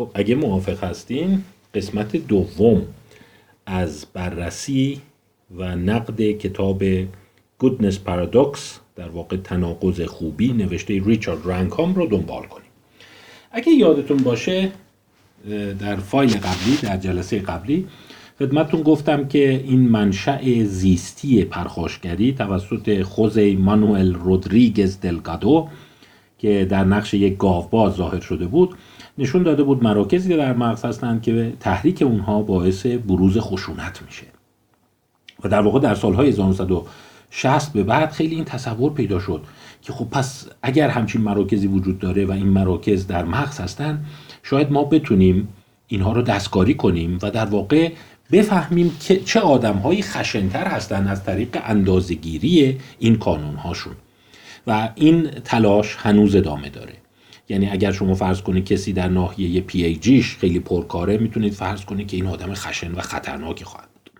خب اگه موافق هستین قسمت دوم از بررسی و نقد کتاب Goodness Paradox در واقع تناقض خوبی نوشته ریچارد رنکام رو دنبال کنیم. اگه یادتون باشه در فایل قبلی در جلسه قبلی خدمتون گفتم که این منشأ زیستی پرخاشگری توسط خوزه مانوئل رودریگز دلگادو که در نقش یک گاوباز ظاهر شده بود نشون داده بود مراکزی که در مغز هستند که تحریک اونها باعث بروز خشونت میشه. و در واقع در سالهای 1960 به بعد خیلی این تصور پیدا شد که خب پس اگر همچین مراکزی وجود داره و این مراکز در مغز هستن شاید ما بتونیم اینها رو دستکاری کنیم و در واقع بفهمیم که چه آدمهایی خشنتر هستن از طریق اندازگیری این کانون هاشون و این تلاش هنوز ادامه داره. یعنی اگر شما فرض کنید کسی در ناحیه پی ای جیش خیلی پرکاره می‌تونید فرض کنید که این آدم خشن و خطرناکی خواهد بود.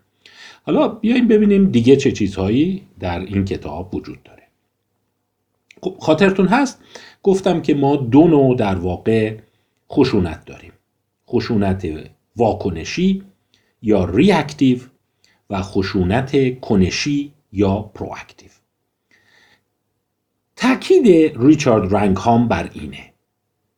حالا بیایم ببینیم دیگه چه چیزهایی در این کتاب وجود داره. خب خاطرتون هست؟ گفتم که ما دو نوع در واقع خشونت داریم. خشونت واکنشی یا ریاکتیو و خشونت کنشی یا پرواکتیو تاکید ریچارد رنگهام بر اینه.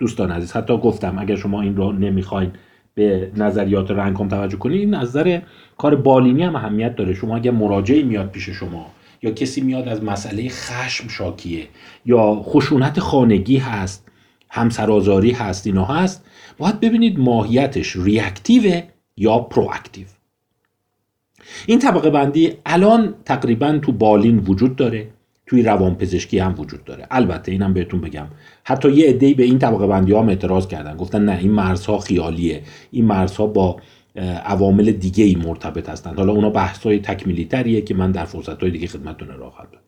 دوستان عزیز حتی گفتم اگر شما این رو نمی‌خواین به نظریات رنگهام توجه کنید این نظر کار بالینی هم اهمیت داره. شما اگر مراجعی میاد پیش شما یا کسی میاد از مسئله خشم شاکیه یا خشونت خانگی هست همسرازاری هست اینا هست باید ببینید ماهیتش ریاکتیو یا پرواکتیو این طبقه بندی الان تقریبا تو بالین وجود داره. توی روانپزشکی هم وجود داره. البته اینم بهتون بگم. حتی یه عده‌ای به این طبقه بندی هم اعتراض کردن. گفتن نه این مرزها خیالیه. این مرزها با عوامل دیگه ای مرتبط هستند حالا اونا بحث های تکمیلی تریه که من در فرصت های دیگه خدمتتون ارائه خواهم داد.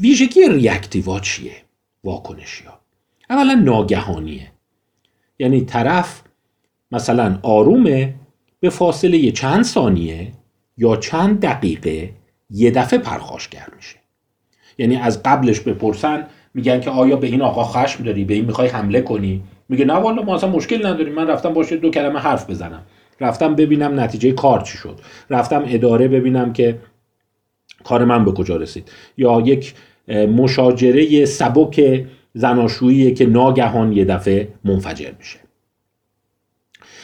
ویژگی ریاکتیوا چیه؟ واکنشی ها. اولا ناگهانیه. یعنی طرف مثلا آرومه به فاصله چند ثانیه یا چند دقیقه یه دفعه پرخاشگر میشه. یعنی از قبلش بپرسن میگن که آیا به این آقا خشم داری؟ به این می‌خوای حمله کنی؟ میگه نه والا ما اصلا مشکل نداریم. من رفتم باشه دو کلمه حرف بزنم. رفتم ببینم نتیجه کار چی شد. رفتم اداره ببینم که کار من به کجا رسید. یا یک مشاجره سبک زناشویی که ناگهان یه دفعه منفجر میشه.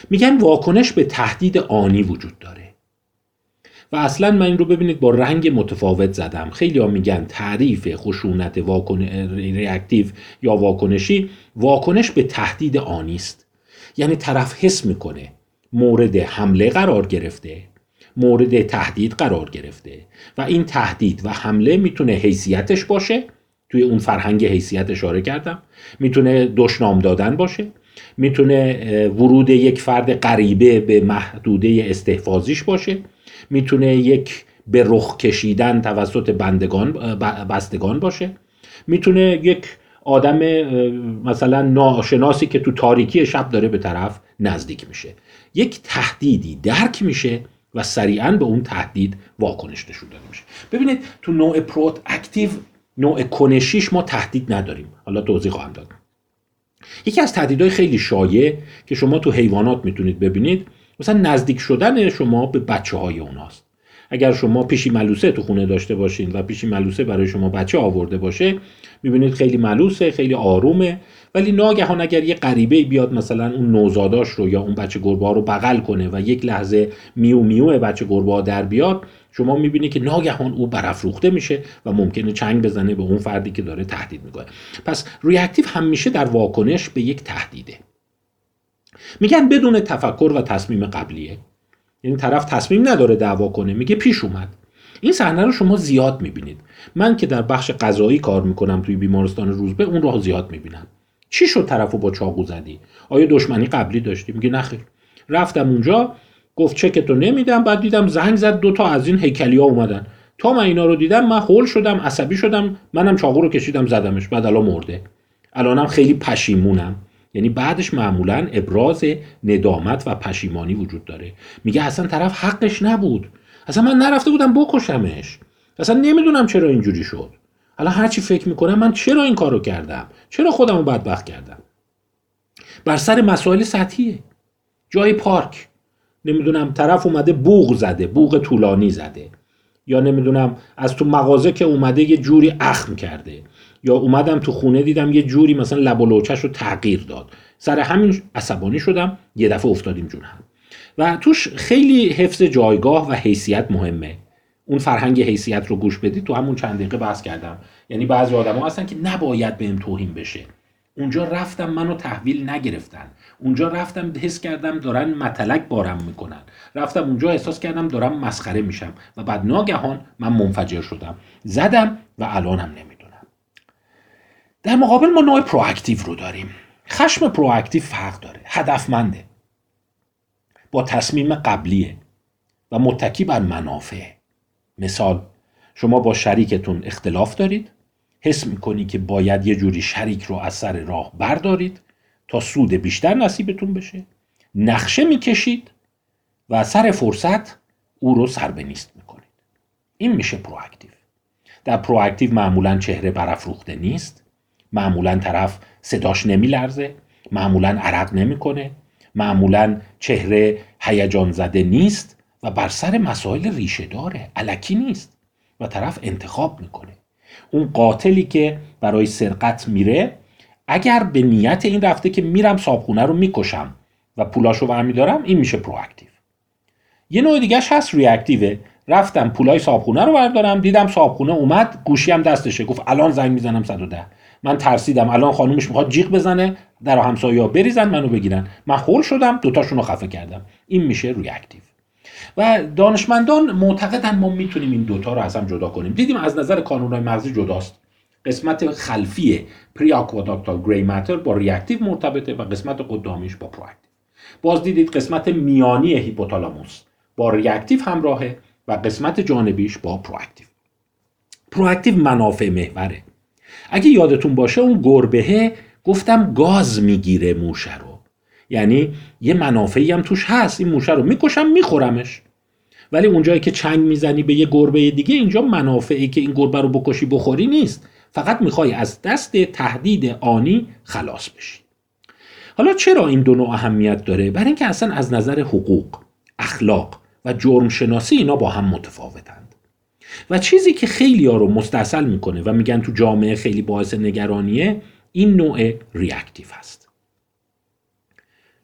میگن واکنش به تهدید آنی وجود داره. و اصلا من این رو ببینید با رنگ متفاوت زدم. خیلی ها میگن تعریف خشونت واکن... ریاکتیو یا واکنشی واکنش به تهدید آنی است. یعنی طرف حس می‌کنه مورد حمله قرار گرفته مورد تهدید قرار گرفته و این تهدید و حمله می‌تونه حیثیتش باشه. توی اون فرهنگ حیثیت اشاره کردم. می‌تونه دشنام دادن باشه. می‌تونه ورود یک فرد غریبه به محدوده استحفاظیش باشه. می‌تونه یک به رخ کشیدن توسط بندگان بستگان باشه. می‌تونه یک آدم مثلا ناشناسی که تو تاریکی شب داره به طرف نزدیک میشه. یک تهدیدی درک میشه و سریعا به اون تهدید واکنش نشون داده میشه. ببینید تو نوع پروت اکتیو نوع کنشیش ما تهدید نداریم. حالا توضیح خواهم داد. یکی از تهدیدهای خیلی شایع که شما تو حیوانات می‌تونید ببینید مثلا نزدیک شدن شما به بچه های اوناست. اگر شما پیشی ملوسه تو خونه داشته باشین و پیشی ملوسه برای شما بچه آورده باشه می‌بینید خیلی ملوسه خیلی آرومه. ولی ناگهان اگر یه غریبه بیاد مثلا اون نوزاداش رو یا اون بچه گربه رو بغل کنه و یک لحظه میو میو بچه گربه در بیاد شما می‌بینید که ناگهان او برافروخته میشه و ممکنه چنگ بزنه به اون فردی که داره تهدید می‌کنه. پس ریاکتیو همیشه در واکنش به یک تهدیده. میگن بدون تفکر و تصمیم قبلیه. یعنی طرف تصمیم نداره دعوا کنه میگه پیش اومد. این صحنه رو شما زیاد می‌بینید. من که در بخش غذایی کار می‌کنم توی بیمارستان روزبه اون رو زیاد می‌بینم. چی شد طرفو با چاقو زدی؟ آیا دشمنی قبلی داشتی؟ میگه نخیر رفتم اونجا گفت چکتو نمیدم بعد دیدم زنگ زد دوتا از این هیکلی ها اومدن. تا من اینا رو دیدم من هول شدم عصبی شدم منم چاقو رو کشیدم زدمش بعد الان مرده. الانم خیلی پشیمونم. یعنی بعدش معمولا ابراز ندامت و پشیمانی وجود داره. میگه اصلا طرف حقش نبود. اصلا من نرفته بودم بکشمش. اصلا نمی‌دونم چرا اینجوری شد. حالا هرچی فکر می‌کنم من چرا این کارو کردم؟ چرا خودم رو بدبخت کردم؟ بر سر مسائل سطحیه. جای پارک. نمی‌دونم طرف اومده بوغ زده بوغ طولانی زده. یا نمی‌دونم از تو مغازه که اومده یه جوری اخم کرده. یا اومدم تو خونه دیدم یه جوری مثلا لب و رو تغییر داد. سر همین عصبانی شدم یه دفعه افتادیم جون هم. و توش خیلی حفظ جایگاه و حیثیت مهمه. اون فرهنگ حیثیت رو گوش بدید تو همون چند دقیقه بحث کردم. یعنی بعضی آدما هستن که نباید بهم توهین بشه. اونجا رفتم منو تحویل نگرفتن. اونجا رفتم حس کردم دارن متلک بارم می‌کنن. رفتم اونجا احساس کردم دارم مسخره میشم و بعد ناگهان من منفجر شدم. زدم و الانم نمی‌دونم. در مقابل ما نوع پرواکتیو رو داریم. خشم proactive فرق داره. هدفمنده. با تصمیم قبلیه و متکی بر منافع. مثال شما با شریکتون اختلاف دارید. حس می‌کنی که باید یه جوری شریک رو از سر راه بردارید. تا سود بیشتر نصیبتون بشه. نقشه می‌کشید و سر فرصت او رو سر به نیست می‌کنید. این میشه proactive. در proactive معمولا چهره برافروخته نیست. معمولا طرف صداش نمیلرزه. معمولا عرق نمی‌کنه. معمولا چهره هیجان زده نیست و بر سر مسائل ریشه داره. علکی نیست و طرف انتخاب می‌کنه. اون قاتلی که برای سرقت میره اگر به نیت این رفته که میرم صابخونه رو می‌کشم و پولاشو برمیدارم این میشه پرواکتیو. یه نوع دیگهش هست ریاکتیوه. رفتم پولای صابخونه رو بردارم دیدم صابخونه اومد گوشی هم دستشه. گفت الان زنگ می‌زنم 110 من ترسیدم. الان خانومش می‌خواد جیغ بزنه در و همسایه بریزن منو بگیرن. من هول شدم دوتاشون رو خفه کردم. این میشه reactive. و دانشمندان معتقدن ما می‌تونیم این دوتا رو از هم جدا کنیم. دیدیم از نظر کانونهای مغزی جداست. قسمت خلفی periaqueductal gray matter با reactive مرتبطه و قسمت قدامیش با proactive باز دیدید قسمت میانی هیپوتالاموس با reactive همراهه و قسمت جانبیش با proactive پرواکتیو منافع محوره. اگه یادتون باشه اون گربهه گفتم گاز می‌گیره موشه رو. یعنی یه منافعی هم توش هست. این موشه رو می‌کشم میخورمش. ولی اونجایی که چنگ می‌زنی به یه گربه دیگه اینجا منافعی که این گربه رو بکشی بخوری نیست. فقط می‌خوای از دست تهدید آنی خلاص بشی. حالا چرا این دو نوع اهمیت داره؟ برای اینکه اصلا از نظر حقوق اخلاق و جرم شناسی اینا با هم متفاوتند. و چیزی که خیلی ها رو مستصل می‌کنه و میگن تو جامعه خیلی باعث نگرانیه این نوع ریاکتیو هست.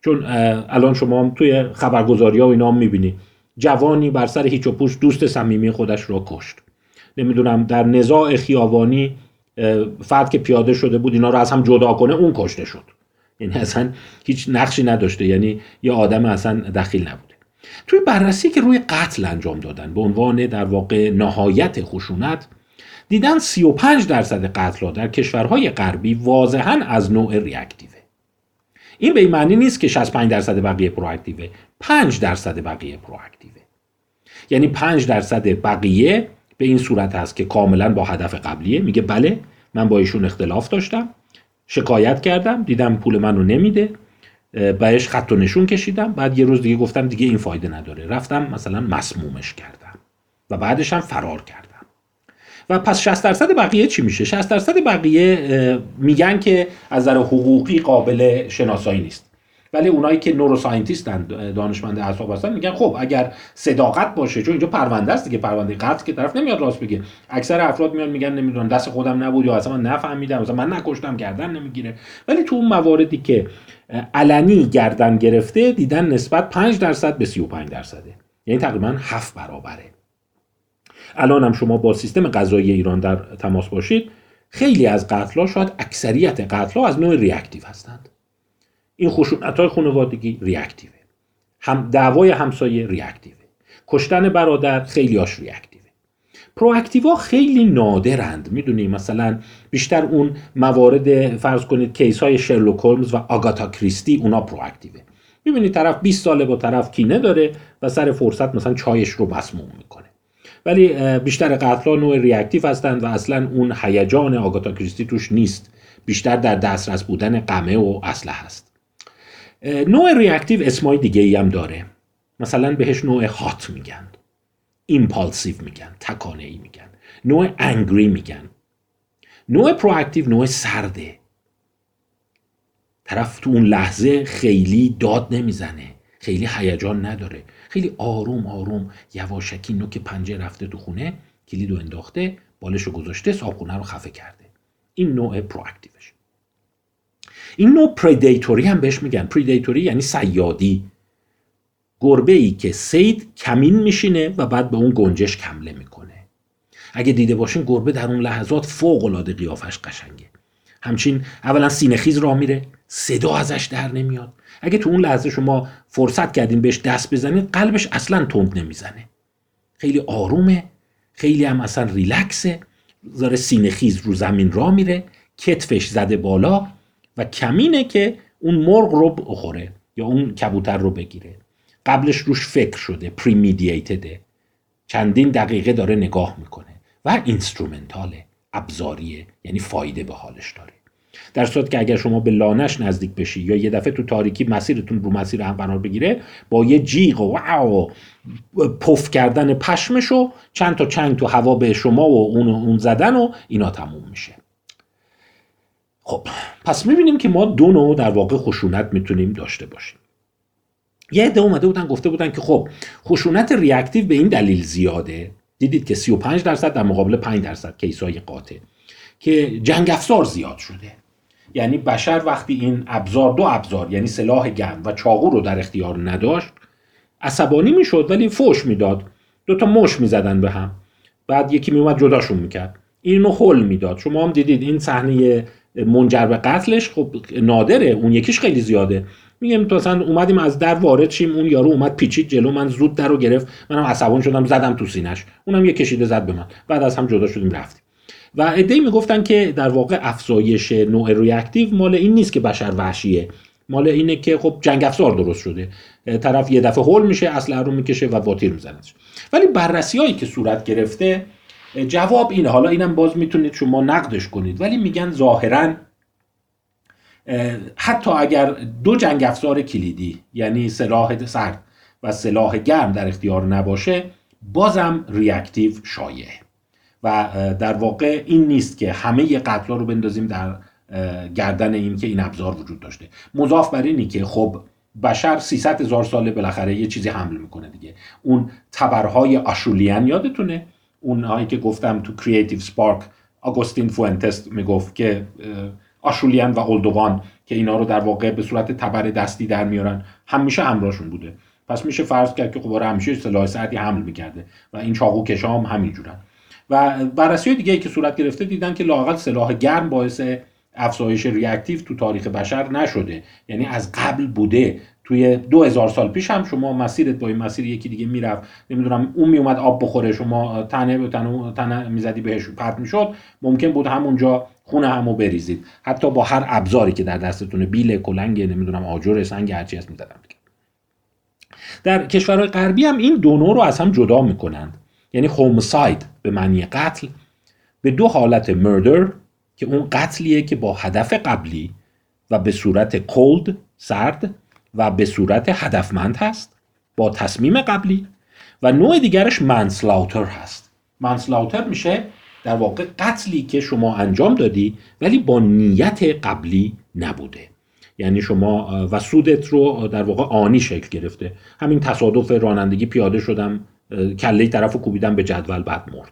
چون الان شما توی خبرگزاری ها و اینا هم می‌بینی. جوانی بر سر هیچ و پوش دوست صمیمی خودش رو کشت. نمی‌دونم در نزاع خیابانی فرد که پیاده شده بود اینا رو از هم جدا کنه اون کشته شد. یعنی اصلا هیچ نقشی نداشته. یعنی یه آدم اصلا دخیل نبوده. توی بررسی که روی قتل انجام دادن به عنوان در واقع نهایت خشونت دیدن 35 درصد قتل در کشورهای غربی واضحا از نوع ریاکتیوه این به این معنی نیست که 65 درصد بقیه پرواکتیوه 5 درصد بقیه پرواکتیوه یعنی 5 درصد بقیه به این صورت هست که کاملا با هدف قبلیه. میگه بله من با ایشون اختلاف داشتم شکایت کردم دیدم پول من رو نمیده بهش خط و نشون کشیدم. بعد یه روز دیگه گفتم دیگه این فایده نداره. رفتم مثلا مسمومش کردم و بعدش هم فرار کردم. و پس 60 درصد بقیه چی میشه؟ 60 درصد بقیه میگن که از نظر حقوقی قابل شناسایی نیست. ولی اونایی که نوروساینتیستن دانشمند اعصاب هستن میگن خب اگر صداقت باشه چون اینجا پرونده است دیگه پرونده قتل که طرف نمیاد راست بگه. اکثر افراد میان میگن نمی‌دونم دست خودم نبود یا اصلا من نفهمیدم مثلا من نکشتم گردن نمی‌گیره. ولی تو اون مواردی که علنی گردن گرفته دیدن نسبت 5 درصد به 35 درصده. یعنی تقریبا 7 برابره. الان هم شما با سیستم قضایی ایران در تماس باشید خیلی از قتل‌ها شاید اکثریت قتل‌ها از نوع ریاکتیو هستند. این خشونت های خانوادگی ریاکتیوه هم دعوای همسایه ریاکتیوه کشتن برادر خیلی هاش ریاکتیوه پرواکتیوا خیلی نادرند. می‌دونی مثلا بیشتر اون موارد فرض کنید case های شرلوک هولمز و آگاتا کریستی اونا proactive ه. می‌بینی طرف 20 ساله با طرف کینه داره و سر فرصت مثلا چایش رو مسموم می‌کنه. ولی بیشتر قتل ها نوع reactive هستند و اصلا اون هیجان آگاتا کریستی توش نیست. بیشتر در دسترس بودن قمه و اسلحه هست نوع reactive اسمای دیگه ای هم داره. مثلا بهش نوع hot میگن impulsive میگن تکانه ای میگن نوع angry میگن. نوع proactive نوع سرده. طرف تو اون لحظه خیلی داد نمی‌زنه خیلی هیجان نداره. خیلی آروم آروم یواشکی نوک پنجه رفته تو خونه کلید انداخته بالش رو گذاشته صابخونه رو خفه کرده. این نوع proactive ش این نوع predatory هم بهش میگن. predatory یعنی صیادی. گربه ای که سید کمین میشینه و بعد به اون گنجش کمله می‌کنه. اگه دیده باشین گربه در اون لحظات فوق العاده قیافش قشنگه. همچین اولا سینه خیز راه میره صدا ازش در نمیاد. اگه تو اون لحظه شما فرصت کردین بهش دست بزنید قلبش اصلا تند نمی‌زنه. خیلی آرومه خیلی هم اصلا ریلکسه. داره سینه خیز رو زمین را میره کتفش زده بالا و کمینه که اون مرغ رو بخوره یا اون کبوتر رو بگیره. قبلش روش فکر شده پریمیدییتده چندین دقیقه داره نگاه می‌کنه و اینسترومنتاله ابزاریه یعنی فایده به حالش داره. در صورت که اگر شما به لانش نزدیک بشی یا یه دفعه تو تاریکی مسیرتون رو مسیر هم قرار بگیره با یه جیغ و واو پف کردن پشمش و چند تا چنگ تو هوا به شما و اون, اون زدن و اینا تموم میشه. خب پس می‌بینیم که ما دو نوع در واقع خشونت می‌تونیم داشته باشیم. یه عده اومده بودن گفته بودن که خب خشونت ریاکتیو به این دلیل زیاده. دیدید که 35 درصد در مقابل 5 درصد کیسای قاطع که جنگ افزار زیاد شده. یعنی بشر وقتی این ابزار دو ابزار یعنی سلاح گرم و چاقو رو در اختیار نداشت عصبانی می‌شد ولی فوش می‌داد. دو تا مش می‌زدن به هم. بعد یکی میومد جداشون می‌کرد. اینو حل می‌داد. شما هم دیدید این صحنه منجر به قتلش خب نادره اون یکیش خیلی زیاده. میگم مثلا اومدیم از در وارد شیم اون یارو اومد پیچید جلو من زود در رو گرفت منم عصبان شدم زدم تو سینش اونم یه کشیده زد به من. بعد از هم جدا شدیم رفتیم. و ادعی می‌گفتن که در واقع افزایش نوع ریاکتیو مال این نیست که بشر وحشیه. مال اینه که خب جنگ افزار درست شده. طرف یه دفعه هول میشه اصل رو می‌کشه و واتیر می‌زنه ولی بررسی هایی که صورت گرفته جواب اینه. حالا اینم باز می‌تونید شما نقدش کنید. ولی میگن ظاهرا حتی اگر دو جنگ افزار کلیدی یعنی سلاح سرد و سلاح گرم در اختیار نباشه بازم ریاکتیو شایعه و در واقع این نیست که همه قتلا رو بندازیم در گردن این که این ابزار وجود داشته. مضاف بر اینی که خب بشر 300 هزار ساله بالاخره یه چیزی حمل می‌کنه دیگه. اون تبرهای Acheulean یادتونه؟ اونهایی که گفتم تو Creative Spark آگوستین فوئنتس می‌گفت که Acheulean و Oldowan که اینا رو در واقع به صورت تبر دستی در میارن همیشه همراهشون بوده. پس میشه فرض کرد که خب آره همیشه سلاح سردی حمل می‌کرده و این چاقو کشا هم همینجورن. و بررسی دیگه ای که صورت گرفته دیدن که لااقل سلاح گرم باعث افزایش ریاکتیو تو تاریخ بشر نشده. یعنی از قبل بوده توی دو هزار سال پیش هم شما مسیرت با این مسیر یکی دیگه می‌رفت. نمی‌دونم اون میومد آب بخوره شما تنه به تنه, تنه می‌زدی بهش پرت می‌شد. ممکن بود همونجا خونه همو بریزید. حتی با هر ابزاری که در دستتونه بیل کلنگ نمی‌دونم آجر سنگ هرچی هست می‌زدن. در کشورهای غربی هم این دو نوع رو از هم جدا می‌کنند. یعنی هومساید به معنی قتل به دو حالت مردر که اون قتلیه که با هدف قبلی و به صورت کولد سرد و به صورت هدفمند هست با تصمیم قبلی و نوع دیگرش منسلاوتر هست. منسلاوتر میشه در واقع قتلی که شما انجام دادی ولی با نیت قبلی نبوده. یعنی شما و سودت رو در واقع آنی شکل گرفته. همین تصادف رانندگی پیاده شدم کله طرف کوبیدن به جدول بعد مرد.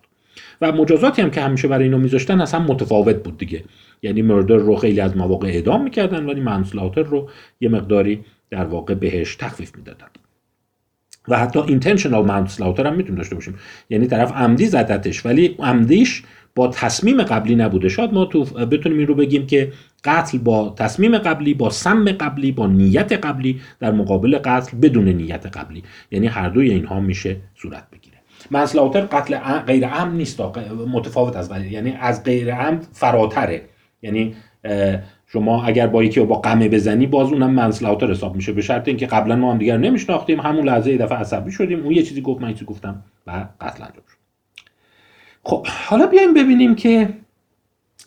و مجازاتی هم که همیشه برای اینو میذاشتن اصلا متفاوت بود دیگه. یعنی مردر رو خیلی از مواقع اعدام می‌کردن ولی منسلاتر رو یه مقداری در واقع بهش تخفیف می‌دادن. و حتی اینتنشنال منسلاتر هم می‌تونیم داشته باشیم. یعنی طرف عمدی زدتش ولی عمدیش با تصمیم قبلی نبوده. شاید ما تو بتونیم این رو بگیم که قتل با تصمیم قبلی با سم قبلی با نیت قبلی در مقابل قتل بدون نیت قبلی. یعنی هر دوی اینها میشه صورت بگیره. منسلاوتر قتل غیر عمد نیست متفاوت از یعنی از غیر عمد فراتره. یعنی شما اگر با یکی با قمه بزنی باز اونم منسلاوتر حساب میشه. به شرط اینکه قبلا ما هم دیگر نمیشناختیم. همون لحظه یه دفعه عصبی شدیم. اون یه چیزی گفت من چیزی گفتم و قتل انجام شد. خب حالا بیایم ببینیم که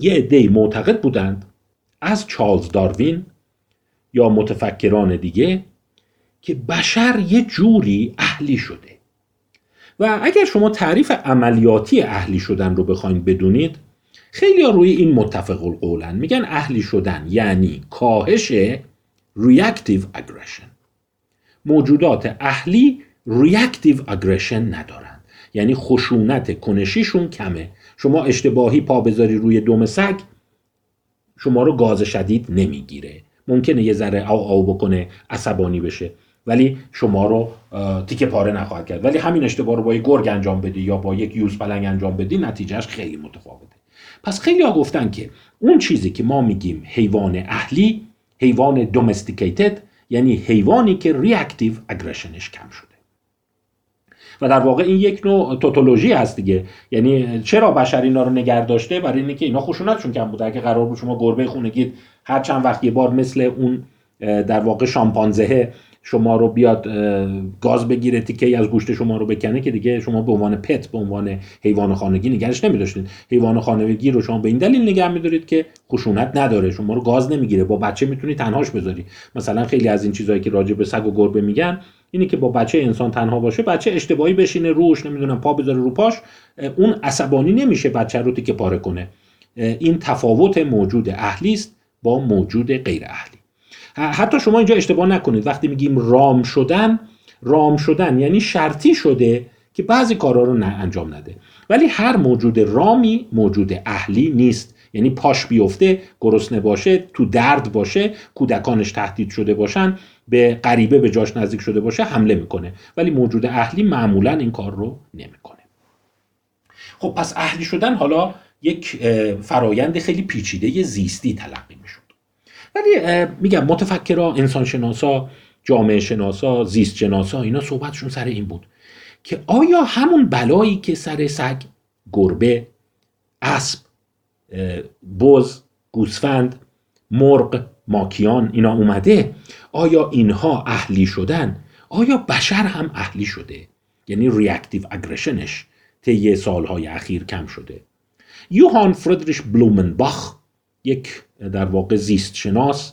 یه عده معتقد بودند از چارلز داروین یا متفکران دیگه که بشر یه جوری اهلی شده. و اگر شما تعریف عملیاتی اهلی شدن رو بخواید بدونید خیلی روی این متفق القولن. میگن اهلی شدن یعنی کاهش reactive aggression. موجودات اهلی ریاکتیو اگریشن ندارن. یعنی خشونت کنشیشون کمه. شما اشتباهی پا بذاری روی دم سگ شما رو گاز شدید نمی‌گیره. ممکنه یه ذره او او بکنه عصبانی بشه. ولی شما رو تیکه پاره نخواهد کرد. ولی همین اشتباه رو با یک گرگ انجام بدی یا با یک یوز پلنگ انجام بدی نتیجهش خیلی متفاوته. پس خیلی ها گفتن که اون چیزی که ما میگیم حیوان اهلی حیوان دومستیکیتد یعنی حیوانی که ریاکتیو اگریشنش کم شده. و در واقع این یک نوع توتولوژی هست دیگه. یعنی چرا بشر اینا رو نگه داشته؟ برای اینکه اینا خشونتشون کم بوده. اگه قرار بود شما گربه خونگید هر چند وقت یه بار مثل اون در واقع شامپانزه شما رو بیاد گاز بگیره تیکه از گوشت شما رو بکنه که دیگه شما به عنوان پت به عنوان حیوان خانگی نگرش نمیداشتید. حیوان خانگی رو شما به این دلیل نگه میدارید که خشونت نداره شما رو گاز نمی‌گیره. با بچه می‌تونی تنهاش بذاری. مثلا خیلی از این چیزهایی که راجع به سگ و گربه میگن اینی که با بچه انسان تنها باشه بچه اشتباهی بشینه روش نمی‌دونم پا بذاره رو پاش اون عصبانی نمیشه بچه رو تیکه پاره کنه. این تفاوت موجود اهلی است با موجود غیر اهلی. حتی شما اینجا اشتباه نکنید. وقتی میگیم رام شدن رام شدن یعنی شرطی شده که بعضی کارها رو نه انجام نده. ولی هر موجود رامی موجود اهلی نیست. یعنی پاش بیفته گرسنه باشه تو درد باشه کودکانش تهدید شده باشن به غریبه به جاش نزدیک شده باشه حمله می‌کنه. ولی موجود اهلی معمولا این کار رو نمی‌کنه. خب پس اهلی شدن حالا یک فرایند خیلی پیچیده زیستی تلقی می‌شد. ولی میگم متفکرا انسانشناسا جامعه شناسا زیست شناسا اینا صحبتشون سر این بود که آیا همون بلایی که سر سگ گربه اسب بز گوسفند مرغ ماکیان اینا اومده آیا اینها اهلی شدن؟ آیا بشر هم اهلی شده؟ یعنی reactive aggression ش طی سالهای اخیر کم شده. یوهان فردریش بلومنباخ یک در واقع زیست شناس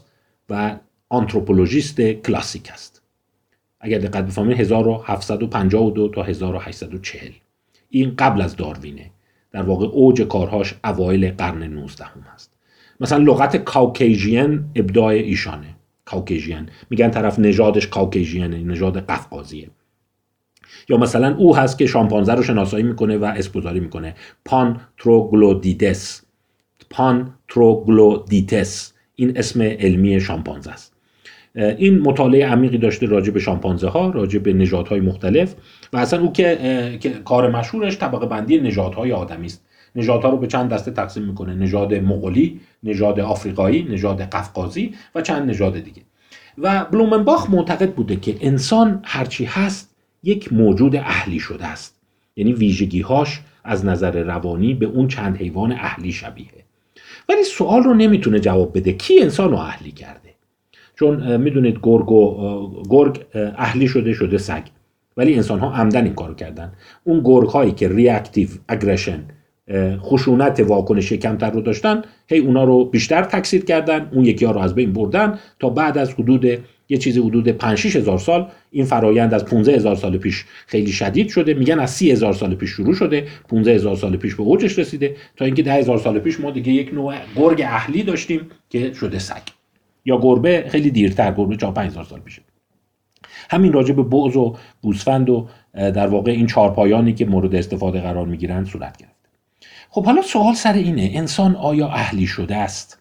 و anthropologist کلاسیک است. اگر دقت بفرمایید 1752 تا 1840 این قبل از داروینه. در واقع اوج کارهاش اوایل قرن 19 هم هست مثلا لغت Caucasian ابداع ایشانه. Caucasian. میگن طرف نژادش Caucasian ه نژاد قفقازیه. یا مثلا او هست که شامپانزه رو شناسایی می‌کنه و اسم‌گذاری می‌کنه. Pan troglodytes Pan troglodytes این اسم علمی شامپانزه است. این مطالعه عمیقی داشته راجع به شامپانزه ها راجع به نژادهای مختلف و اصلا او که, که کار مشهورش طبقه بندی نژادهای آدمی است. نژادها رو به چند دسته تقسیم می‌کنه. نژاد مغولی نژاد آفریقایی نژاد قفقازی و چند نژاد دیگه. و بلومنباخ معتقد بوده که انسان هرچی هست یک موجود اهلی شده است. یعنی ویژگیهاش از نظر روانی به اون چند حیوان اهلی شبیه. ولی سوال رو نمی‌تونه جواب بده. کی انسان رو اهلی کرده؟ چون می‌دونید گرگ و گرگ اهلی شده شده سگ. ولی انسان ها عمدن این کارو کردن. اون گرگ هایی که ریاکتیو اگریشن خشونت واکنش کمتر رو داشتن هی اونا رو بیشتر تکثیر کردن. اون یکی ها رو از بین بردن تا بعد از حدود یه چیزی حدود 5 هزار سال این فرایند از 15 هزار سال پیش خیلی شدید شده. میگن از 30 هزار سال پیش شروع شده 15 هزار سال پیش به اوجش رسیده تا اینکه 10 هزار سال پیش ما دیگه یک نوع گرگ اهلی داشتیم که شده سگ. یا گربه خیلی دیرتر گربه 4 هزار سال پیشه. همین راجع به بغض و گوسفند و در واقع این چهارپایانی که مورد استفاده قرار می‌گیرند صورت گرفت خب حالا سوال سر اینه انسان آیا اهلی شده است؟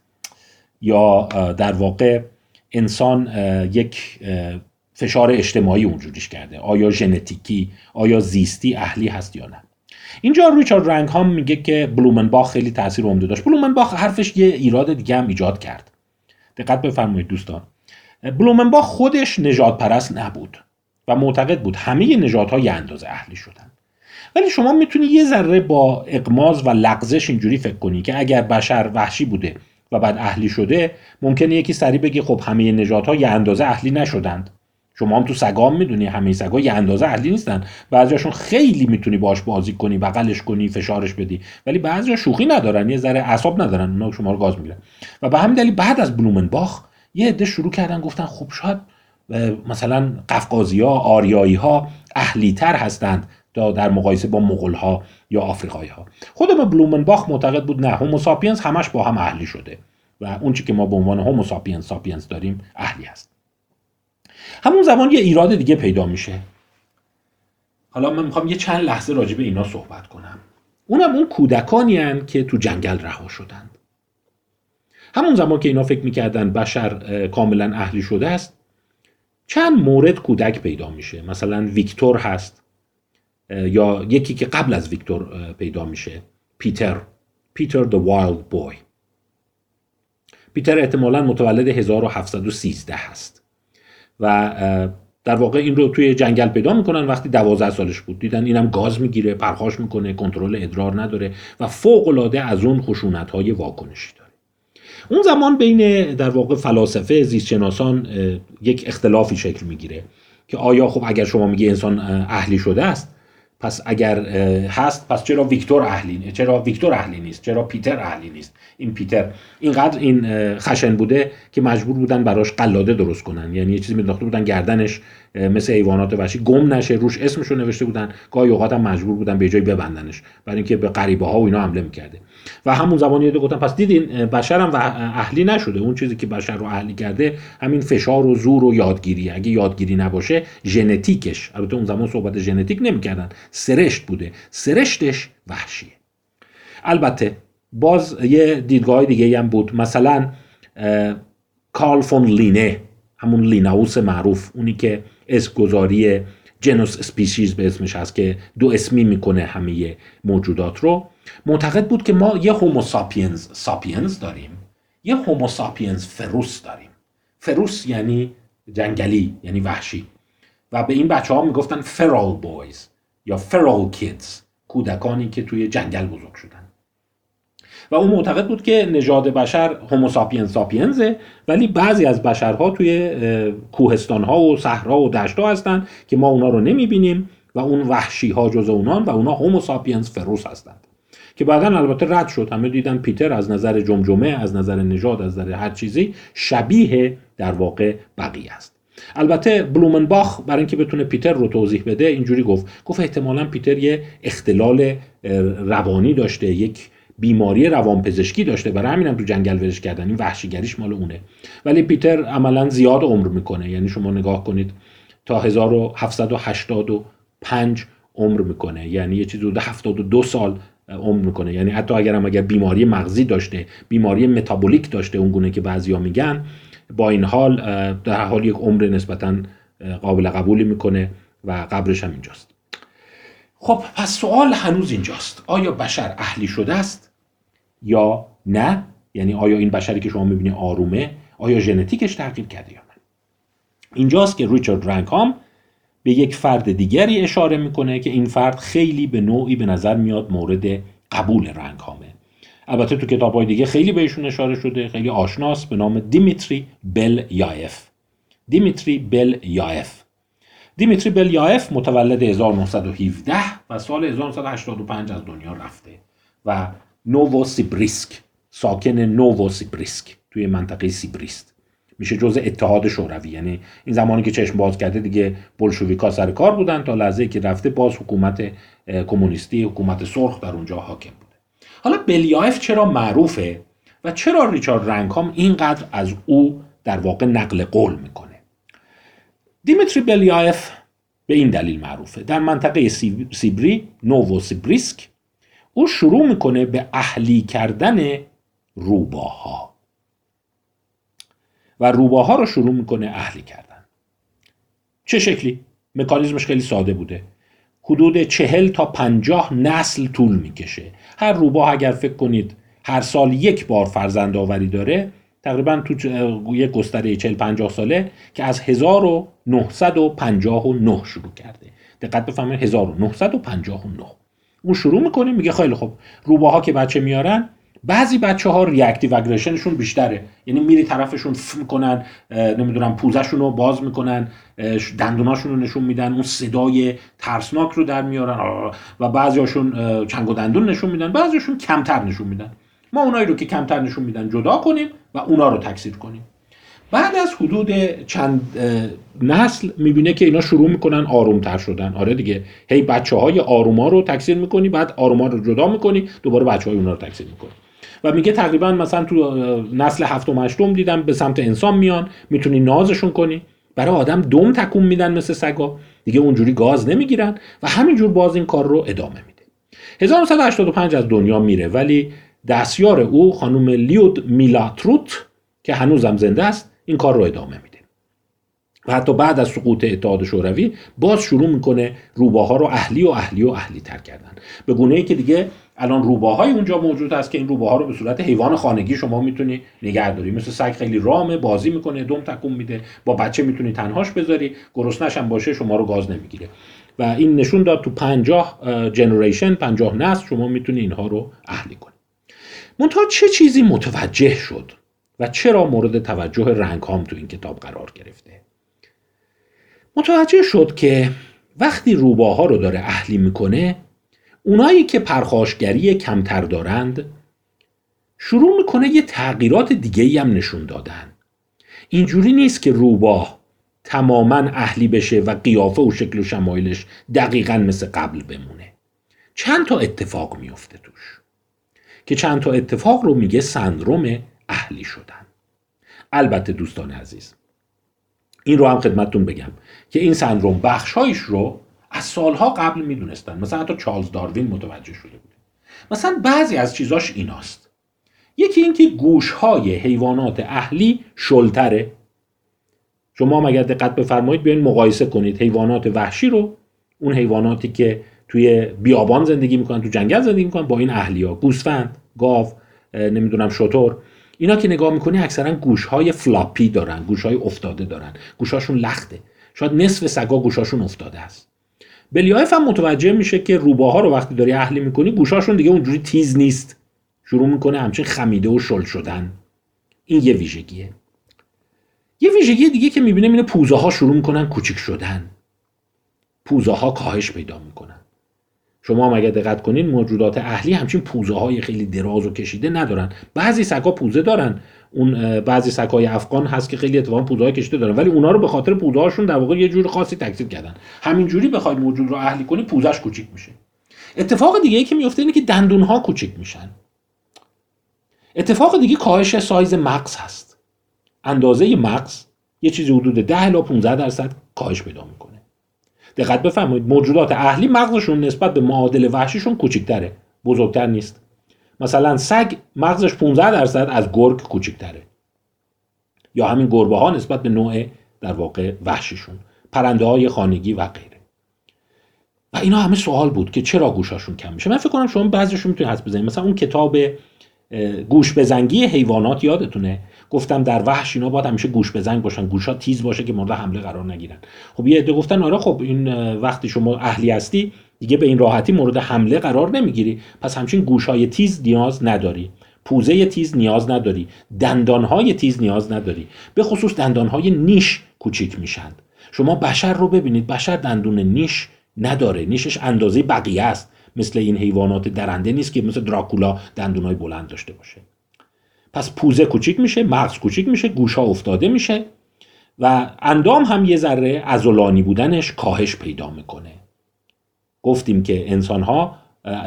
یا در واقع انسان یک فشار اجتماعی اونجوریش کرده. آیا ژنتیکی آیا زیستی اهلی هست یا نه؟ اینجا ریچارد رنگ هم میگه که بلومنباخ خیلی تاثیر عمده داشت. بلومنباخ حرفش یه ایراد دیگه هم ایجاد کرد. دقت بفرمایید دوستان. بلومنباخ خودش نجات پرست نبود و معتقد بود همه نژادها یه اندازه اهلی شدن. ولی شما می‌تونی یه ذره با اقماز و لغزش اینجوری فکر کنی که اگر بشر وحشی بوده و بعد اهلی شده ممکنه یکی سری بگی خب همه نژادها یه اندازه اهلی نشدند. شما هم تو سگام می‌دونی همه سگا یه اندازه اهلی نیستن. بعضیاشون خیلی می‌تونی باش بازی کنی بغلش کنی فشارش بدی. ولی بعضیا شوخی ندارن یه ذره اعصاب ندارن اونا شما رو گاز می‌گیرن. و به همین دلیل بعد از بلومنباخ یه عده شروع کردن گفتن خب شاید مثلا قفقازی ها آریایی ها اهلی تر هستند تا در مقایسه با مغول ها یا آفریقایی ها خود بلومنباخ معتقد بود نه Homo sapiens همش با هم اهلی شده و اون چی که ما به عنوان Homo sapiens sapiens داریم اهلی هست. همون زمان یه ایراد دیگه پیدا میشه. حالا من می‌خوام یه چند لحظه راجع به اینا صحبت کنم. اونم اون کودکانی که تو جنگل رها شدند همون زمان که اینا فکر می‌کردن بشر کاملا اهلی شده است چند مورد کودک پیدا میشه. مثلا ویکتور هست یا یکی که قبل از ویکتور پیدا میشه پیتر. پیتر the wild boy. پیتر احتمالا متولد 1713 هست. و در واقع این رو توی جنگل پیدا می‌کنن وقتی 12 سالش بود. دیدن اینم گاز می‌گیره پرخاش می‌کنه کنترل ادرار نداره و فوق العاده از اون خشونت های واکنشی داره. اون زمان بین در واقع فلاسفه زیستشناسان یک اختلافی شکل می‌گیره که آیا خب اگر شما میگی انسان اهلی شده است پس اگر هست پس چرا ویکتور اهلی چرا ویکتور اهلی نیست؟ چرا پیتر اهلی نیست؟ این پیتر اینقدر این خشن بوده که مجبور بودن براش قلاده درست کنن. یعنی یه چیزی مینداخته بودن گردنش مثل حیوانات وحشی گم نشه روش اسمشو نوشته بودن. گاهی اوقات هم مجبور بودن به جای ببندنش. برای اینکه به غریبه ها و اینا حمله می‌کرده. و همون زمانی یه گفتن پس دیدین بشر هم اهلی نشده. اون چیزی که بشر رو اهلی کرده همین فشار و زور و یادگیری. اگه یادگیری نباشه ژنتیکش البته اون زمان صحبت ژنتیک نمی‌کردن سرشت بوده. سرشتش وحشیه. البته باز یه دیدگاه دیگه هم بود. مثلا کارل فون لینه همون لیناوس معروف اونی که اسمگذاری genus species به اسمش هست که دو اسمی می‌کنه همه موجودات رو. معتقد بود که ما یه Homo sapiens sapiens داریم یه Homo sapiens ferus داریم. ferus یعنی جنگلی یعنی وحشی. و به این بچه ها می‌گفتن feral boys یا فرال کیدز کودکانی که توی جنگل بزرگ شدن. و اون معتقد بود که نژاد بشر هوموساپینز ساپینزه ولی بعضی از بشرها توی کوهستان ها و صحرا و دشت هستن که ما اونا رو نمی‌بینیم و اون وحشی ها جز اونان و اونا هوموساپینز فروس هستند. که بعدا البته رد شد. همه دیدن پیتر از نظر جمجمه از نظر نژاد از نظر هر چیزی شبیه در واقع بقیه است. البته بلومنباخ برای اینکه بتونه پیتر رو توضیح بده اینجوری گفت. گفت احتمالا پیتر یه اختلال روانی داشته یک بیماری روانپزشکی داشته. برای همینم تو جنگل ورش کردن. این وحشیگریش مال اونه. ولی پیتر عملا زیاد عمر می‌کنه. یعنی شما نگاه کنید تا 1785 عمر می‌کنه. یعنی یه چیزی حدود 72 سال عمر می‌کنه. یعنی حتی اگر هم اگر بیماری مغزی داشته بیماری متابولیک داشته اون گونه که بعضیا میگن با این حال در حال یک عمر نسبتا قابل قبولی می‌کنه و قبرش هم اینجاست. خب پس سوال هنوز اینجاست. آیا بشر اهلی شده است یا نه؟ یعنی آیا این بشری که شما می‌بینید آرومه؟ آیا ژنتیکش تغییر کرده یا نه؟ اینجاست که ریچارد رنکام به یک فرد دیگری اشاره می‌کنه که این فرد خیلی به نوعی به نظر میاد مورد قبول رنکامه البته تو کتاب های دیگه خیلی بهشون اشاره شده خیلی آشناست به نام دیمیتری بل یایف دیمیتری بل یایف دیمیتری بل یایف متولد 1917 و سال 1985 از دنیا رفته و نووسیبیرسک ساکن نووسیبیرسک توی منطقه سیبریست. میشه جزء اتحاد شوروی. یعنی این زمانی که چشم باز کرده دیگه بلشویکا سر کار بودن تا لحظه که رفته باز حکومت کمونیستی حکومت سرخ در اونجا حاکم بوده. حالا بلیایف چرا معروفه و چرا ریچارد رنکام اینقدر از او در واقع نقل قول می‌کنه؟ دیمیتری بلیایف به این دلیل معروفه. در منطقه سیبری نوو سیبریسک او شروع می‌کنه به اهلی کردن روباها. و روباها رو شروع می‌کنه اهلی کردن. چه شکلی؟ مکانیزمش خیلی ساده بوده. حدود چهل تا پنجاه نسل طول می‌کشه. هر روباه اگر فکر کنید هر سال یک بار فرزند آوری داره تقریبا تو یک گستره 40 50 ساله که از 1959 شروع کرده. دقت بفهمید 1959 اون شروع می‌کنه میگه خیلی خب روباها که بچه میارن بعضی بچه ها ریاکتیو اگریشنشون بیشتره. یعنی میری طرفشون ف می‌کنن نمی‌دونم پوزشون رو باز می‌کنن دندوناشون رو نشون میدن اون صدای ترسناک رو در میارن و بعضیاشون چنگ و دندون نشون میدن بعضیاشون کمتر نشون میدن. ما اونایی رو که کمتر نشون میدن جدا کنیم و اونا رو تکثیر کنیم. بعد از حدود چند نسل می‌بینه که اینا شروع می‌کنن آرومتر شدن. آره دیگه. هی بچه های آروما رو تکثیر می‌کنی بعد آروما رو جدا می‌کنی دوباره بچه های اونا رو تکثیر می‌کنی. و میگه تقریبا مثلا تو نسل هفتم هشتم دیدم به سمت انسان میان می‌تونی نازشون کنی. برای آدم دم تکون میدن مثل سگا. دیگه اونجوری گاز نمی‌گیرن و همینجور باز این کار رو ادامه میده. 1985 از دنیا میره ولی دستیار او خانم لیود میلاتروت که هنوزم زنده است این کار رو ادامه میده و حتی بعد از سقوط اتحاد شوروی باز شروع می‌کنه روباها رو اهلی و اهلی و اهلی تر کردن. به گونه ای که دیگه الان روباهای اونجا موجود هست که این روباها رو به صورت حیوان خانگی شما می‌تونی نگه داری مثل سگ خیلی رامه بازی می‌کنه دم تکون میده با بچه می‌تونی تنهاش بذاری گرسنش هم باشه شما رو گاز نمی‌گیره. و این نشون داد تو 50 جنریشن 50 نسل شما می‌تونی اینها رو اهلی کنی. منتها چه چیزی متوجه شد؟ و چرا مورد توجه رنگ هام تو این کتاب قرار گرفته؟ متوجه شد که وقتی روباها رو داره اهلی می‌کنه اونایی که پرخاشگری کمتر دارند شروع می‌کنه یه تغییرات دیگه هم نشون دادن. اینجوری نیست که روباه تماما اهلی بشه و قیافه و شکل و شمایلش دقیقا مثل قبل بمونه. چند تا اتفاق میفته توش. که چند تا اتفاق رو میگه سندروم اهلی شدن. البته دوستان عزیز این رو هم خدمتتون بگم که این سندروم بخشهایش رو از سالها قبل می‌دونستن. مثلا حتی چارلز داروین متوجه شده بود مثلا بعضی از چیزاش ایناست. یکی اینکه گوشهای حیوانات اهلی شلتره. شما اگر دقت بفرمایید بیاین مقایسه کنید حیوانات وحشی رو اون حیواناتی که توی بیابان زندگی می‌کنن تو جنگل زندگی می‌کنن با این اهلی گوسفند گاو نمی‌دونم چطور. اینا که نگاه می‌کنی اکثرا گوشهای floppy دارن گوشهای افتاده دارن. گوشهاشون لخته. شاید نصف سگا گوشاشون افتاده است. بلیایف هم متوجه میشه که روباها رو وقتی داری اهلی می‌کنی گوشاشون دیگه اونجوری تیز نیست. شروع می‌کنه همچین خمیده و شل شدن. این یه ویژگیه. یه ویژگی دیگه که می‌بینه اینه پوزه ها شروع می‌کنن کوچیک شدن. پوزه ها کاهش پیدا می‌کنن. شما هم اگر دقت کنین موجودات اهلی همچین پوزه های خیلی دراز و کشیده ندارن. بعضی سگا پوزه دارن. اون بعضی سگای افغان هست که خیلی اتفاقا پوزه های کشیده دارن. ولی اونا رو به خاطر پوزه هاشون در واقع یه جور خاصی تکثیر کردن. همینجوری بخوای موجود رو اهلی کنی پوزش کوچیک میشه. اتفاق دیگه ای که میفته اینه که دندون ها کوچیک میشن. اتفاق دیگه کاهش سایز مغز هست. اندازه مغز یه چیزی حدود 10 الی 15 درصد کاهش پیدا می‌کنه. دقت بفرمایید موجودات اهلی مغزشون نسبت به معادل وحشیشون کوچیکتره بزرگتر نیست. مثلا سگ مغزش 15 درصد از گرگ کوچکتره. یا همین گربه ها نسبت به نوع در واقع وحشیشون. پرنده های خانگی و غیره. و اینا همه سوال بود که چرا گوشاشون کم میشه. من فکر کنم شما بعضیشون می‌تونید حس بزنید. مثلا اون کتاب گوش بزنگی حیوانات یادتونه؟ گفتم در وحش اینا باید همیشه گوش بزنگ باشن. گوشا تیز باشه که مورد حمله قرار نگیرن. خب یه عده گفتن آره خب این وقتی شما اهلی هستی دیگه به این راحتی مورد حمله قرار نمی‌گیری. پس همچین گوشهای تیز نیاز نداری. پوزه تیز نیاز نداری. دندانهای تیز نیاز نداری. به خصوص دندانهای نیش کوچیک میشند شما بشر رو ببینید. بشر دندون نیش نداره. نیشش اندازه بقیه است. مثل این حیوانات درنده نیست که مثل دراکولا دندونهای بلند داشته باشه. پس پوزه کوچیک میشه مغز کوچیک میشه گوشها افتاده میشه و اندام هم یه ذره ازولانی بودنش کاهش پیدا می‌کنه. گفتیم که انسان ها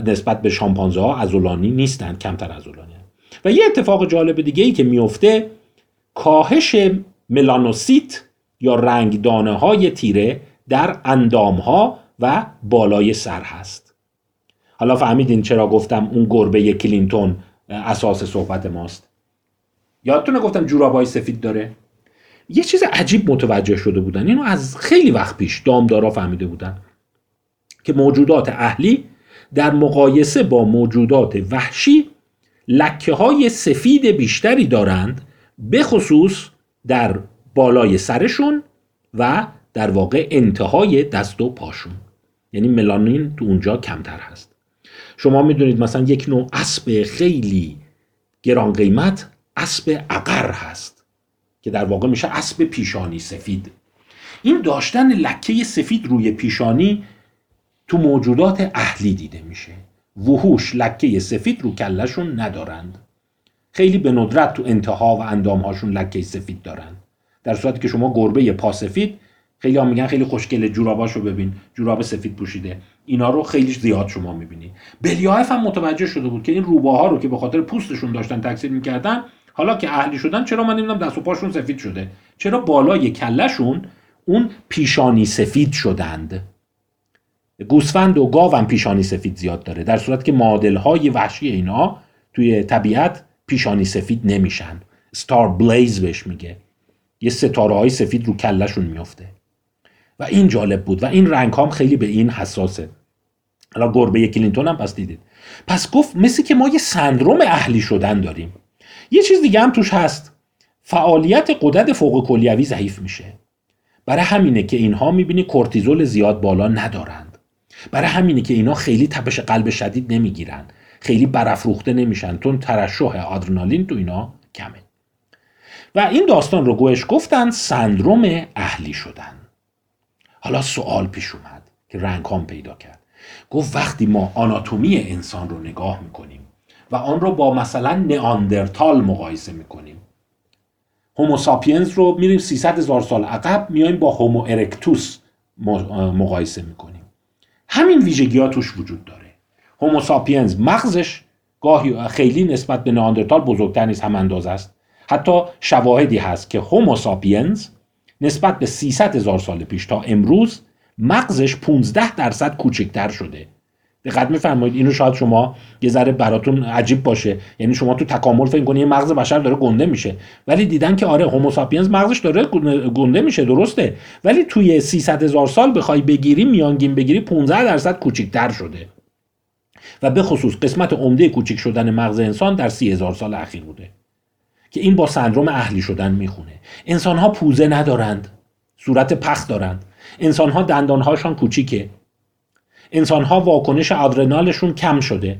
نسبت به شامپانزه ها ازولانی نیستند کمتر ازولانی و یه اتفاق جالب دیگه ای که میفته کاهش ملانوسیت یا رنگدانه های تیره در اندام ها و بالای سر هست. حالا فهمیدین چرا گفتم اون گربه کلینتون اساس صحبت ماست. یادتونه گفتم جورابای سفید داره؟ یه چیز عجیب متوجه شده بودن. اینو از خیلی وقت پیش دامدارا فهمیده بودن که موجودات اهلی در مقایسه با موجودات وحشی لکه های سفید بیشتری دارند به خصوص در بالای سرشون و در واقع انتهای دست و پاشون. یعنی ملانین تو اونجا کمتر هست. شما می‌دونید مثلا یک نوع اسب خیلی گران قیمت اسب اقر هست که در واقع میشه اسب پیشانی سفید. این داشتن لکه سفید روی پیشانی تو موجودات اهلی دیده میشه. وحوش لکه سفید رو کلشون ندارند. خیلی به ندرت تو انتها و اندامهاشون لکه سفید دارند در صورتی که شما گربه پا سفید خیلی هم میگن خیلی خوشگله جوراباشو ببین جوراب سفید پوشیده. اینا رو خیلی زیاد شما می‌بینی. بلیایف هم متوجه شده بود که این روباها رو که به خاطر پوستشون داشتن تکثیر می‌کردن حالا که اهلی شدن چرا من نمی‌دونم دست و پاشون سفید شده؟ چرا بالای کلشون اون پیشانی سفید شدند؟ گوسفند و گاو هم پیشانی سفید زیاد داره در صورت که مادل های وحشی اینا توی طبیعت پیشانی سفید نمیشن. ستار بلیز بهش میگه. یه ستاره های سفید رو کلشون میفته و این جالب بود و این رنگ هم خیلی به این حساسه. حالا گربه کلینتون هم پس دیدید. پس گفت مثل که ما یه سندروم اهلی شدن داریم. یه چیز دیگه هم توش هست. فعالیت قدرت فوق کلیوی ضعیف میشه. برای همینه که اینها می‌بینی کورتیزول زیاد بالا ندارند. برای همینه که اینا خیلی تپش قلب شدید نمی‌گیرن. خیلی برافروخته نمیشن. تون ترشح آدرنالین تو اینا کمه. و این داستان رو گوش گفتن سندروم اهلی شدن. حالا سوال پیش اومد که رنگ پیدا کرد. گفت وقتی ما آناتومی انسان رو نگاه می‌کنیم و آن رو با مثلا نئاندرتال مقایسه می‌کنیم هوموساپینز رو میریم 300 هزار سال عقب میایم با هومو ارکتوس مقایسه می‌کنیم. همین ویژگی ها توش وجود داره. هوموساپینز مغزش گاهی خیلی نسبت به نئاندرتال بزرگتر نیست هم اندازه است. حتی شواهدی هست که هوموساپینز نسبت به 300 هزار سال پیش تا امروز مغزش 15 درصد کوچکتر شده. دقت میفرمایید اینو شاید شما یه ذره براتون عجیب باشه. یعنی شما تو تکامل فکر کنید مغز بشر داره گنده میشه. ولی دیدن که آره هوموساپینز مغزش داره گنده میشه درسته. ولی توی 300 هزار سال بخوای بگیری میانگین بگیری 15 درصد کوچکتر شده. و به خصوص قسمت عمده کوچک شدن مغز انسان در سی هزار سال اخیر بوده. که این با سندروم اهلی شدن می‌خونه. انسان ها پوزه ندارند صورت پخ دارند. انسان ها دندان هاشان کوچیکه. انسان ها واکنش آدرنالشون کم شده.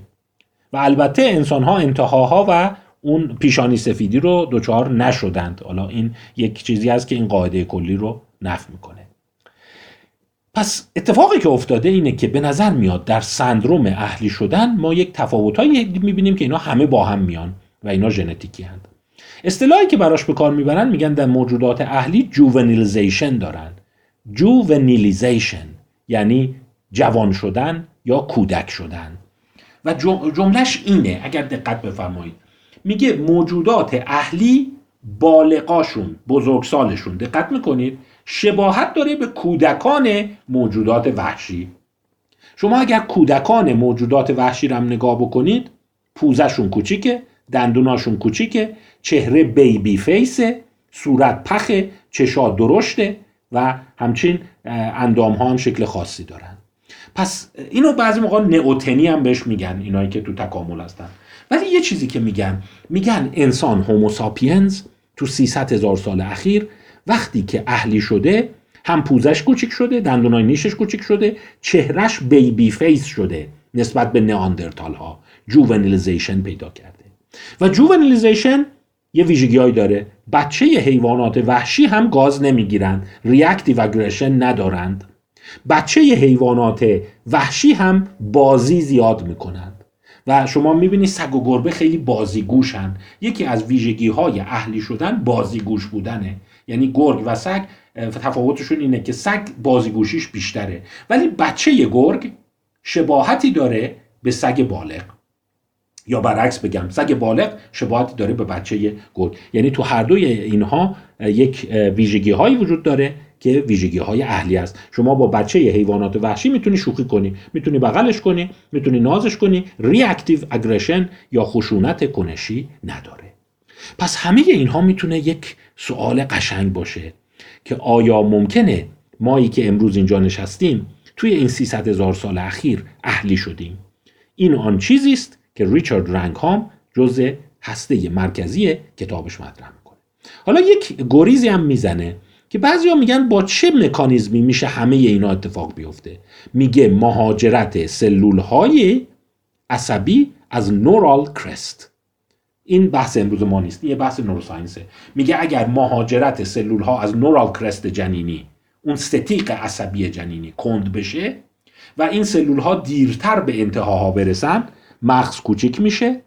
و البته انسان ها انتهاها و اون پیشانی سفیدی رو دچار نشدند. حالا این یک چیزی است که این قاعده کلی رو نفی می‌کنه. پس اتفاقی که افتاده اینه که به نظر میاد در سندروم اهلی شدن ما یک تفاوتایی می‌بینیم که اینا همه با هم میان و اینا ژنتیکی‌اند اصطلاحی که براش به کار می‌برن میگن در موجودات اهلی juvenilization دارن. juvenilization یعنی جوان شدن یا کودک شدن. و جملهش اینه اگر دقت بفرمایید. میگه موجودات اهلی بالغاشون بزرگسالشون. دقت می‌کنید؟ شباهت داره به کودکان موجودات وحشی. شما اگر کودکان موجودات وحشی رو هم نگاه بکنید پوزشون کوچیکه. دندوناشون کوچیکه چهره بیبی فیسه صورت پخه چشا درشته و همچین اندام ها هم شکل خاصی دارن. پس اینو بعضی موقع نئوتنی هم بهش میگن اینایی که تو تکامل هستن. ولی یه چیزی که میگن میگن انسان هوموساپینز تو 300 هزار سال اخیر وقتی که اهلی شده هم پوزش کوچیک شده دندونای نیشش کوچیک شده چهرش baby face شده نسبت به نئاندرتال ها پیدا کرده. و juvenilization یه ویژگی داره. بچه حیوانات وحشی هم گاز نمی‌گیرند. reactive aggression ندارند. بچه حیوانات وحشی هم بازی زیاد می‌کنند. و شما می‌بینید سگ و گربه خیلی بازیگوشن. یکی از ویژگی های اهلی شدن بازیگوش بودنه. یعنی گرگ و سگ تفاوتشون اینه که سگ بازیگوشیش بیشتره. ولی بچه گرگ شباهتی داره به سگ بالغ. یا برعکس بگم سگ بالغ شباهتی داره به بچه گرگ یعنی تو هر دوی اینها یک ویژگی هایی وجود داره که ویژگی های اهلی است. شما با بچه حیوانات وحشی می‌تونی شوخی کنی می‌تونی بغلش کنی می‌تونی نازش کنی ریاکتیو اگریشن یا خشونت کنشی نداره. پس همه اینها می‌تونه یک سوال قشنگ باشه که آیا ممکنه مایی که امروز اینجا نشستیم توی این 300 هزار سال اخیر اهلی شدیم؟ این آن چیزی است که ریچارد رنگهام جز هسته مرکزی کتابش مطرح می‌کنه. حالا یک گریزی هم می‌زنه که بعضیا میگن با چه مکانیزمی میشه همه اینا اتفاق بیفته؟ میگه مهاجرت سلول های عصبی از نورال کرست این بحث امروز ما نیست یه بحث نوروساینسه. میگه اگر مهاجرت سلول ها از نورال کرست جنینی اون ستیق عصبی جنینی کند بشه و این سلول ها دیرتر به انتهاها برسن مغز کوچیک میشه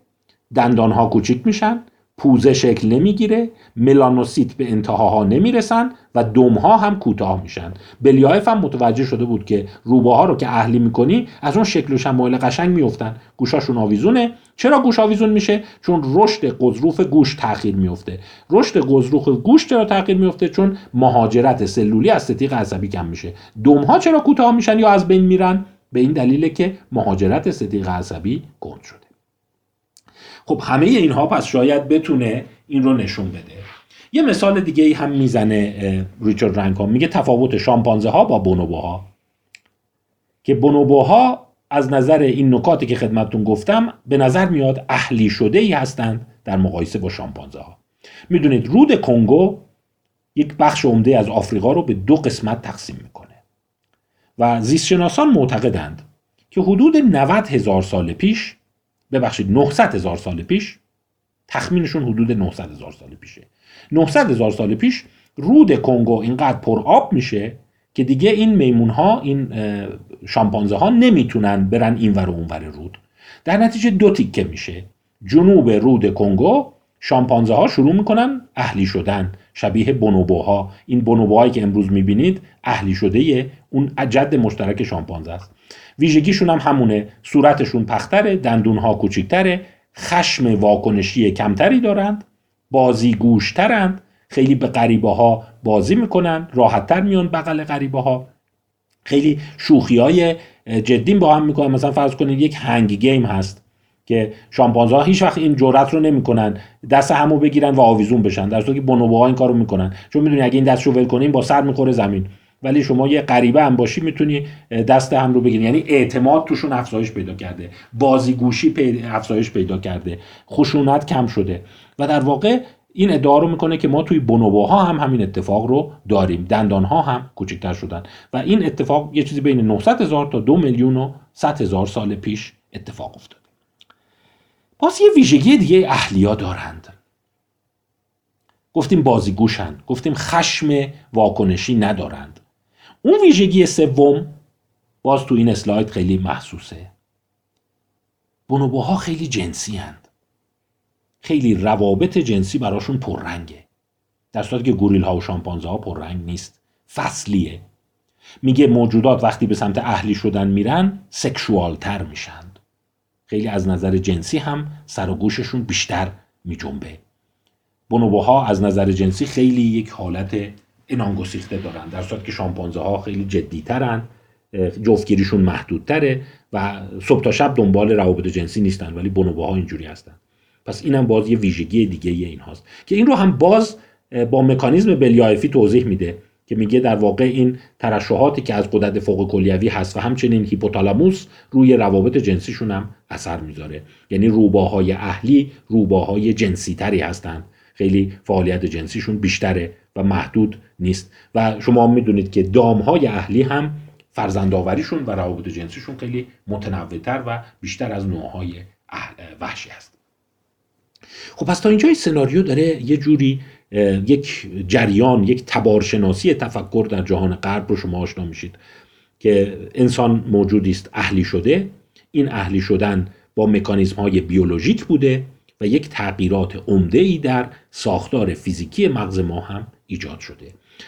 دندان ها کوچیک میشن پوزه شکل نمی‌گیره ملانوسیت به انتهاها نمی‌رسن و دمها هم کوتاه میشن. بلیایف هم متوجه شده بود که روباها رو که اهلی می‌کنی از اون شکل و شمایل قشنگ میفتن گوشاشون آویزونه. چرا گوش آویزون میشه؟ چون رشد قضروف گوش تاخیر میفته رشد قضروف گوش چرا تاخیر میفته چون مهاجرت سلولی از ستیق عصبی کم میشه. دمها چرا کوتاه میشن یا از بین میرن؟ به این دلیله که مهاجرت ستیق عصبی کند شده. خب همه اینها پس شاید بتونه این رو نشون بده. یه مثال دیگه ای هم می‌زنه ریچارد رنکام. میگه تفاوت شامپانزه ها با بونوبوها که بونوبوها از نظر این نکاتی که خدمتتون گفتم به نظر میاد اهلی شده ای هستند در مقایسه با شامپانزه ها. می‌دونید رود کنگو یک بخش عمده از آفریقا رو به دو قسمت تقسیم می‌کنه. و زیستشناسان معتقدند که حدود 90 هزار سال پیش ببخشید 900 هزار سال پیش تخمینشون حدود 900 هزار سال پیشه. 900 هزار سال پیش رود کنگو اینقدر پر آب میشه که دیگه این میمون ها این شامپانزه ها نمی‌تونن برن این ور و اون ور رود. در نتیجه دو تیکه میشه. جنوب رود کنگو شامپانزه ها شروع می‌کنن اهلی شدن. شبیه بونوبوها. این بونوبوهایی که امروز می‌بینید اهلی شده اون جد مشترک شامپانزه است. ویژگیشون هم همونه. صورتشون پختره دندونها کوچیکتره خشم واکنشی کمتری دارند بازی گوشترند خیلی به غریبه ها بازی می‌کنن راحتتر میان بغل غریبه ها خیلی شوخی های جدی با هم می‌کنن. مثلا فرض کنید یک هنگ گیم هست. که شامپانزه هیچ وقت این جرأت رو نمی‌کنن دست همو بگیرن و آویزون بشن. در صورتی که بونوبوها این کارو می‌کنن. چون می‌دونی اگه این دستشو ول کنیم با سر می‌خوره زمین. ولی شما یه غریبه هم باشی می‌تونی دست هم رو بگیری. یعنی اعتماد توشون افزایش پیدا کرده. بازیگوشی افزایش پیدا کرده. خشونت کم شده. و در واقع این ادعا رو می‌کنه که ما توی بونوبوها هم همین اتفاق رو داریم. دندان ها هم کوچکتر شدن. و این اتفاق یه چیزی بین 900 هزار تا دو میلیون و 100 هزار سال پیش اتفاق افتاد. باز یه ویژگی دیگه اهلیا دارند. گفتیم بازیگوشن گفتیم خشم واکنشی ندارند. اون ویژگی سوم باز تو این اسلاید خیلی محسوسه. بونوبوها خیلی جنسی هند. خیلی روابط جنسی براشون پررنگه. در صورتی که گوریل ها و شامپانزه ها پررنگ نیست. فصلیه. میگه موجودات وقتی به سمت اهلی شدن میرن سکشوال تر میشند خیلی از نظر جنسی هم سر و گوششون بیشتر میجنبه. بونوبوها از نظر جنسی خیلی یک حالت انانگسیخته دارن در صورت که شامپانزه ها خیلی جدیترن جفتگیریشون محدودتره و صبح تا شب دنبال روابط جنسی نیستن ولی بونوبوها اینجوری هستن. پس اینم باز یه ویژگی دیگه ای این هاست که این رو هم باز با مکانیزم بلیایفی توضیح میده. که میگه در واقع این ترشحاتی که از قدرت فوق کلیوی هست و همچنین هیپوتالاموس روی روابط جنسیشون هم اثر می‌ذاره. یعنی روباهای اهلی روباهای جنسی تری هستند. خیلی فعالیت جنسیشون بیشتره و محدود نیست. و شما می‌دونید که دامهای اهلی هم فرزندآوریشون و روابط جنسیشون خیلی متنوعتر و بیشتر از نوعهای وحشی هست. خب پس تا اینجا سناریو داره یه جوری یک جریان یک تبارشناسی تفکر در جهان غرب رو شما آشنا میشید که انسان موجودی است اهلی شده. این اهلی شدن با مکانیزم های بیولوژیک بوده و یک تغییرات عمده ای در ساختار فیزیکی مغز ما هم ایجاد شده.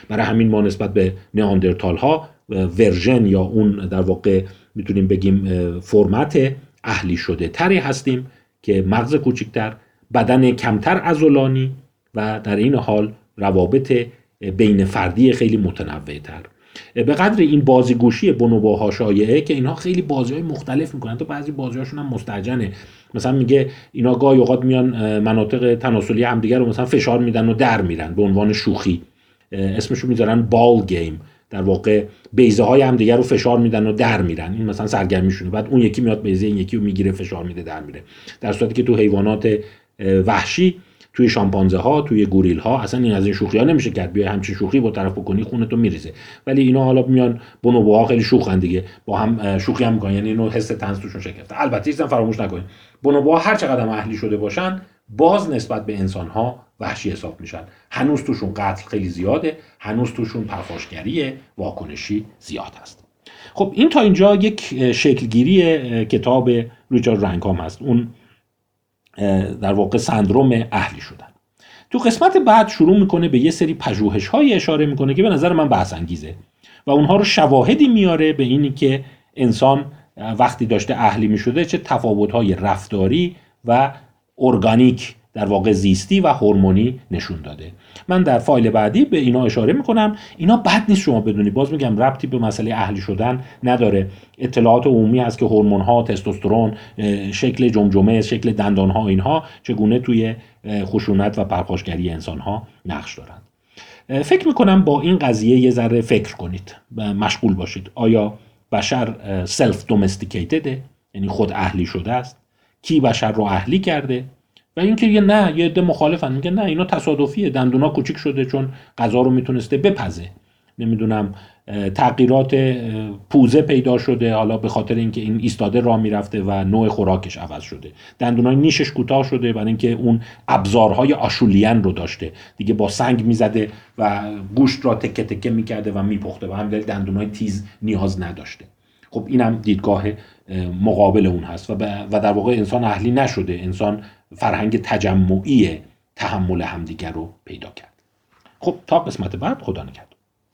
برای همین ما نسبت به نیاندرتال ها ورژن یا اون در واقع می‌تونیم بگیم فرمت اهلی شده تری هستیم که مغز کوچکتر بدن کمتر ازولانی و در این حال روابط بین فردی خیلی متنوع تر به قدر این بازیگوشی بونوباها شایعه که اینها خیلی بازی های مختلف می‌کنن. تو بعضی بازی هاشون هم مستجنه. مثلا میگه اینا گاهی اوقات میان مناطق تناسلی همدیگه رو مثلا فشار میدن و در میرن به عنوان شوخی. اسمشو می‌ذارن بال گیم در واقع بیزه های هم دیگر رو فشار میدن و در میرن. این مثلا سرگرمیشونه. بعد اون یکی میاد بیزه این یکی رو می‌گیره فشار میده در میره. در صورتی که تو حیوانات وحشی توی شامپانزه ها توی گوریل ها اصلا این از این شوخی ها نمیشه کرد. بیا همچین شوخی با طرف بکنی خونه تو میریزه. ولی اینا حالا میان بونوبوها خیلی شوخن دیگه. با هم شوخی هم می‌کنن. یعنی اینو حس تنز توشون شکفته البته چیزا فراموش نکنید. بونوبوها هر چقدر اهلی شده باشن باز نسبت به انسان ها وحشی حساب میشن. هنوز توشون قتل خیلی زیاده. هنوز توشون پرخاشگری واکنشی زیاد هست. خب این تا اینجا یک شکلگیری کتاب ریچارد رنکام هست. اون در واقع سندروم اهلی شدن. تو قسمت بعد شروع می‌کنه به یه سری پژوهش های اشاره می‌کنه که به نظر من بحث انگیزه و اونها رو شواهدی میاره به اینی که انسان وقتی داشته اهلی می‌شده چه تفاوت های رفتاری و ارگانیک در واقع زیستی و هورمونی نشون داده. من در فایل بعدی به اینا اشاره می‌کنم. اینا بد نیست شما بدونی. باز میگم ربطی به مسئله اهلی شدن نداره. اطلاعات عمومی هست که هورمون ها تستوسترون شکل جمجمه شکل دندان ها اینها چگونه توی خشونت و پرخاشگری انسان ها نقش دارند. فکر می‌کنم با این قضیه یه ذره فکر کنید مشغول باشید. آیا بشر سلف دومستیکیتده یعنی خود اهلی شده است؟ کی بشر رو اهلی کرده؟ و اینکه یه نه یه عده مخالفن. میگه نه اینا تصادفیه. دندونا کوچیک شده چون غذا رو می‌تونسته بپزه. نمی‌دونم تغییرات پوزه پیدا شده. حالا به خاطر اینکه این ایستاده راه می‌رفته و نوع خوراکش عوض شده. دندونای نیشش کوتاه شده برای اینکه اون ابزارهای آشولین رو داشته. دیگه با سنگ می‌زده و گوشت را تکه تکه می‌کرده و میپخته و همین دندونای تیز نیاز نداشته. خب اینم دیدگاه مقابل اون هست و, و در واقع انسان اهلی نشده. انسان فرهنگ تجمعی تحمل همدیگر رو پیدا کرد. خب تا قسمت بعد خدا نگهدار.